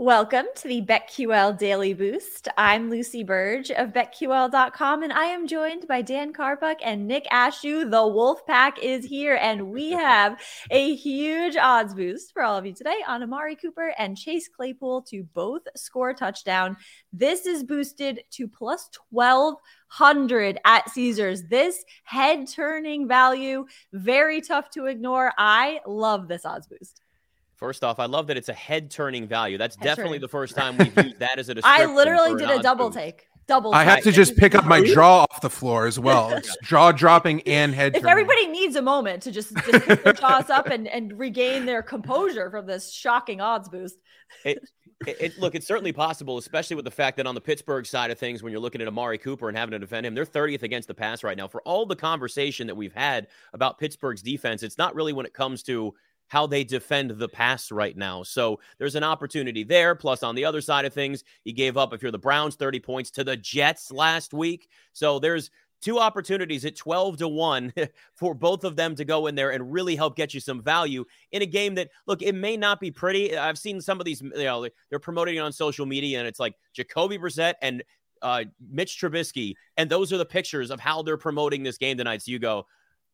Welcome to the BetQL Daily Boost. I'm Lucy Burge of BetQL.com, and I am joined by Dan Karpuk and Nick Ashew. The Wolf Pack is here, and we have a huge odds boost for all of you today on Amari Cooper and Chase Claypool to both score a touchdown. This is boosted to plus 1200 at Caesars. This head turning value, very tough to ignore. I love this odds boost. First off, I love that it's a head turning value. That's Head definitely turning. the first time we've used that as a I description. literally did a double take. Double I have to just pick up my jaw off the floor as well. It's jaw dropping and head. if turning. everybody needs a moment to just, just pick their jaws up and, and regain their composure from this shocking odds boost. It, it, it- look, it's certainly possible, especially with the fact that on the Pittsburgh side of things, when you're looking at Amari Cooper and having to defend him, they're 30th against the pass right now. For all the conversation that we've had about Pittsburgh's defense, it's not really when it comes to how they defend the pass right now. So there's an opportunity there. Plus, on the other side of things, he gave up, if you're the Browns, 30 points to the Jets last week. So there's two opportunities at 12 to 1 for both of them to go in there and really help get you some value in a game that look it may not be pretty i've seen some of these you know they're promoting it on social media and it's like jacoby brissett and uh, mitch trubisky and those are the pictures of how they're promoting this game tonight so you go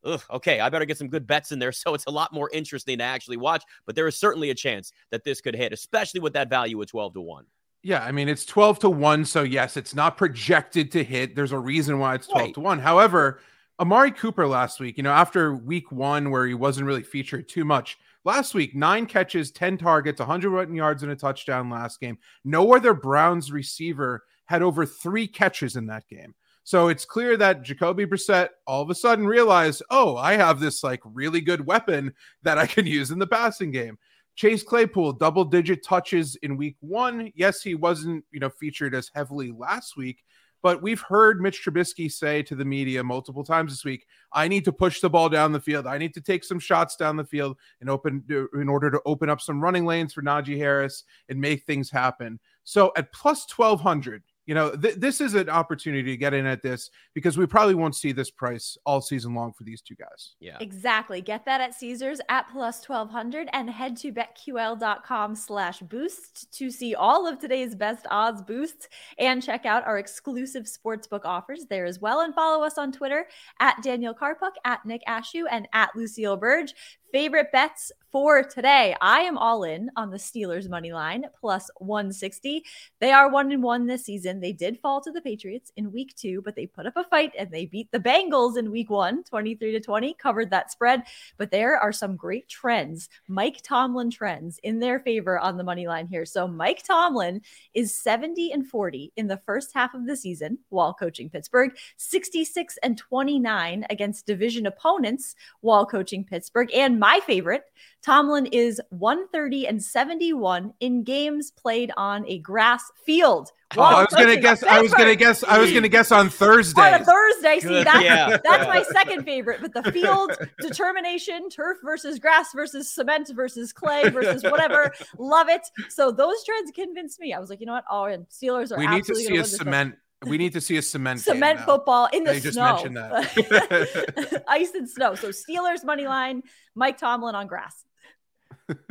Ugh, okay, I better get some good bets in there. So it's a lot more interesting to actually watch. But there is certainly a chance that this could hit, especially with that value at 12 to 1. Yeah, I mean it's 12 to 1, so yes, it's not projected to hit. There's a reason why it's 12 Right. to 1. However, Amari Cooper last week, you know, after week 1 where he wasn't really featured too much, last week 9 catches, 10 targets, 101 yards and a touchdown last game. No other Browns receiver had over 3 catches in that game. So it's clear that Jacoby Brissett all of a sudden realized, "Oh, I have this like really good weapon that I can use in the passing game." Chase Claypool, double digit touches in week one. Yes, he wasn't, you know, featured as heavily last week, but we've heard Mitch Trubisky say to the media multiple times this week, I need to push the ball down the field. I need to take some shots down the field and open uh, in order to open up some running lanes for Najee Harris and make things happen. So at plus 1200, you know, th- this is an opportunity to get in at this because we probably won't see this price all season long for these two guys. Yeah. Exactly. Get that at Caesars at plus 1200 and head to betql.com slash boost to see all of today's best odds boosts and check out our exclusive sportsbook offers there as well. And follow us on Twitter at Daniel Karpuk, at Nick Ashew, and at Lucille Burge. Favorite bets for today. I am all in on the Steelers money line plus 160. They are one and one this season. They did fall to the Patriots in week two, but they put up a fight and they beat the Bengals in week one, 23 to 20, covered that spread. But there are some great trends, Mike Tomlin trends in their favor on the money line here. So Mike Tomlin is 70 and 40 in the first half of the season while coaching Pittsburgh, 66 and 29 against division opponents while coaching Pittsburgh. And my favorite, Tomlin is 130 and 71 in games played on a grass field. Oh, I was gonna guess. I was gonna guess. I was gonna guess on Thursday. On a Thursday, see that's yeah. that's my second favorite. But the field determination, turf versus grass versus cement versus clay versus whatever, love it. So those trends convinced me. I was like, you know what? Oh, and Steelers are we need to absolutely see a win thing. cement. We need to see a cement. game Cement now. football in the They just snow. mentioned that. Ice and snow. So Steelers money line, Mike Tomlin on grass.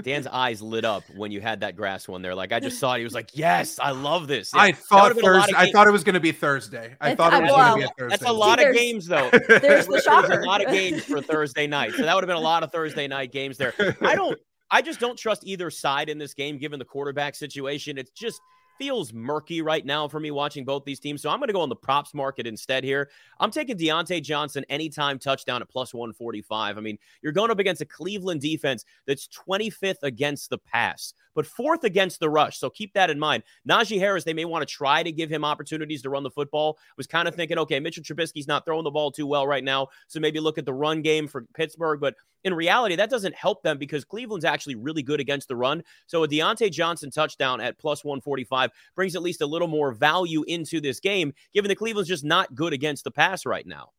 Dan's eyes lit up when you had that grass one there. Like I just saw it. He was like, "Yes, I love this." Yeah, I thought would've been a lot Thursday. I thought it was going to be Thursday. I It's- thought it was well, going to be a Thursday. That's a lot of games, though. There's the There's a lot of games for Thursday night, so that would have been a lot of Thursday night games there. I don't. I just don't trust either side in this game, given the quarterback situation. It's just feels murky right now for me watching both these teams. So I'm going to go on the props market instead here. I'm taking Diontae Johnson anytime touchdown at plus 145. I mean, you're going up against a Cleveland defense that's 25th against the pass, but fourth against the rush. So keep that in mind. Najee Harris, they may want to try to give him opportunities to run the football. Was kind of thinking, okay, Mitchell Trubisky's not throwing the ball too well right now, so maybe look at the run game for Pittsburgh. But in reality, that doesn't help them because Cleveland's actually really good against the run. So a Diontae Johnson touchdown at plus 145 brings at least a little more value into this game, given that Cleveland's just not good against the pass right now.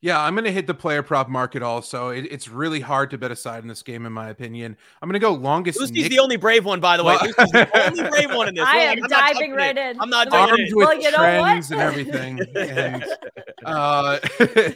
Yeah, I'm going to hit the player prop market also. It, it's really hard to bet aside in this game, in my opinion. I'm going to go longest. Lucy's Nick- the only brave one, by the way. Well, the only brave one in this. I am I'm diving right it. in. I'm not armed it. with well, trends and everything. and uh,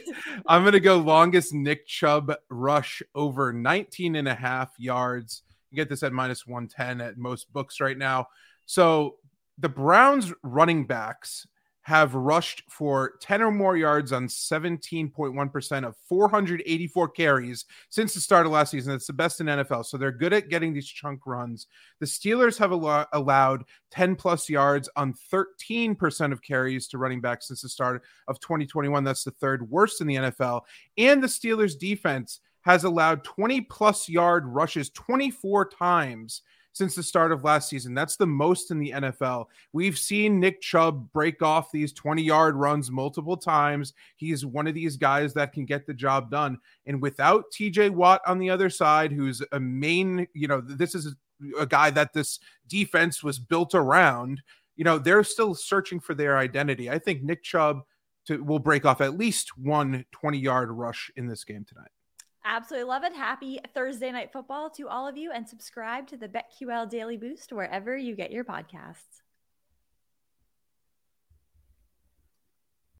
I'm going to go longest Nick Chubb rush over 19 and a half yards. You get this at minus 110 at most books right now. So the Browns running backs have rushed for 10 or more yards on 17.1% of 484 carries since the start of last season. That's the best in NFL. So they're good at getting these chunk runs. The Steelers have al- allowed 10 plus yards on 13% of carries to running backs since the start of 2021. That's the third worst in the NFL. And the Steelers defense has allowed 20 plus yard rushes 24 times since the start of last season. That's the most in the NFL. We've seen Nick Chubb break off these 20 yard runs multiple times. He's one of these guys that can get the job done. And without TJ Watt on the other side, who's a main, you know, this is a guy that this defense was built around, you know, they're still searching for their identity. I think Nick Chubb to, will break off at least one 20 yard rush in this game tonight. Absolutely love it. Happy Thursday night football to all of you and subscribe to the BetQL Daily Boost wherever you get your podcasts.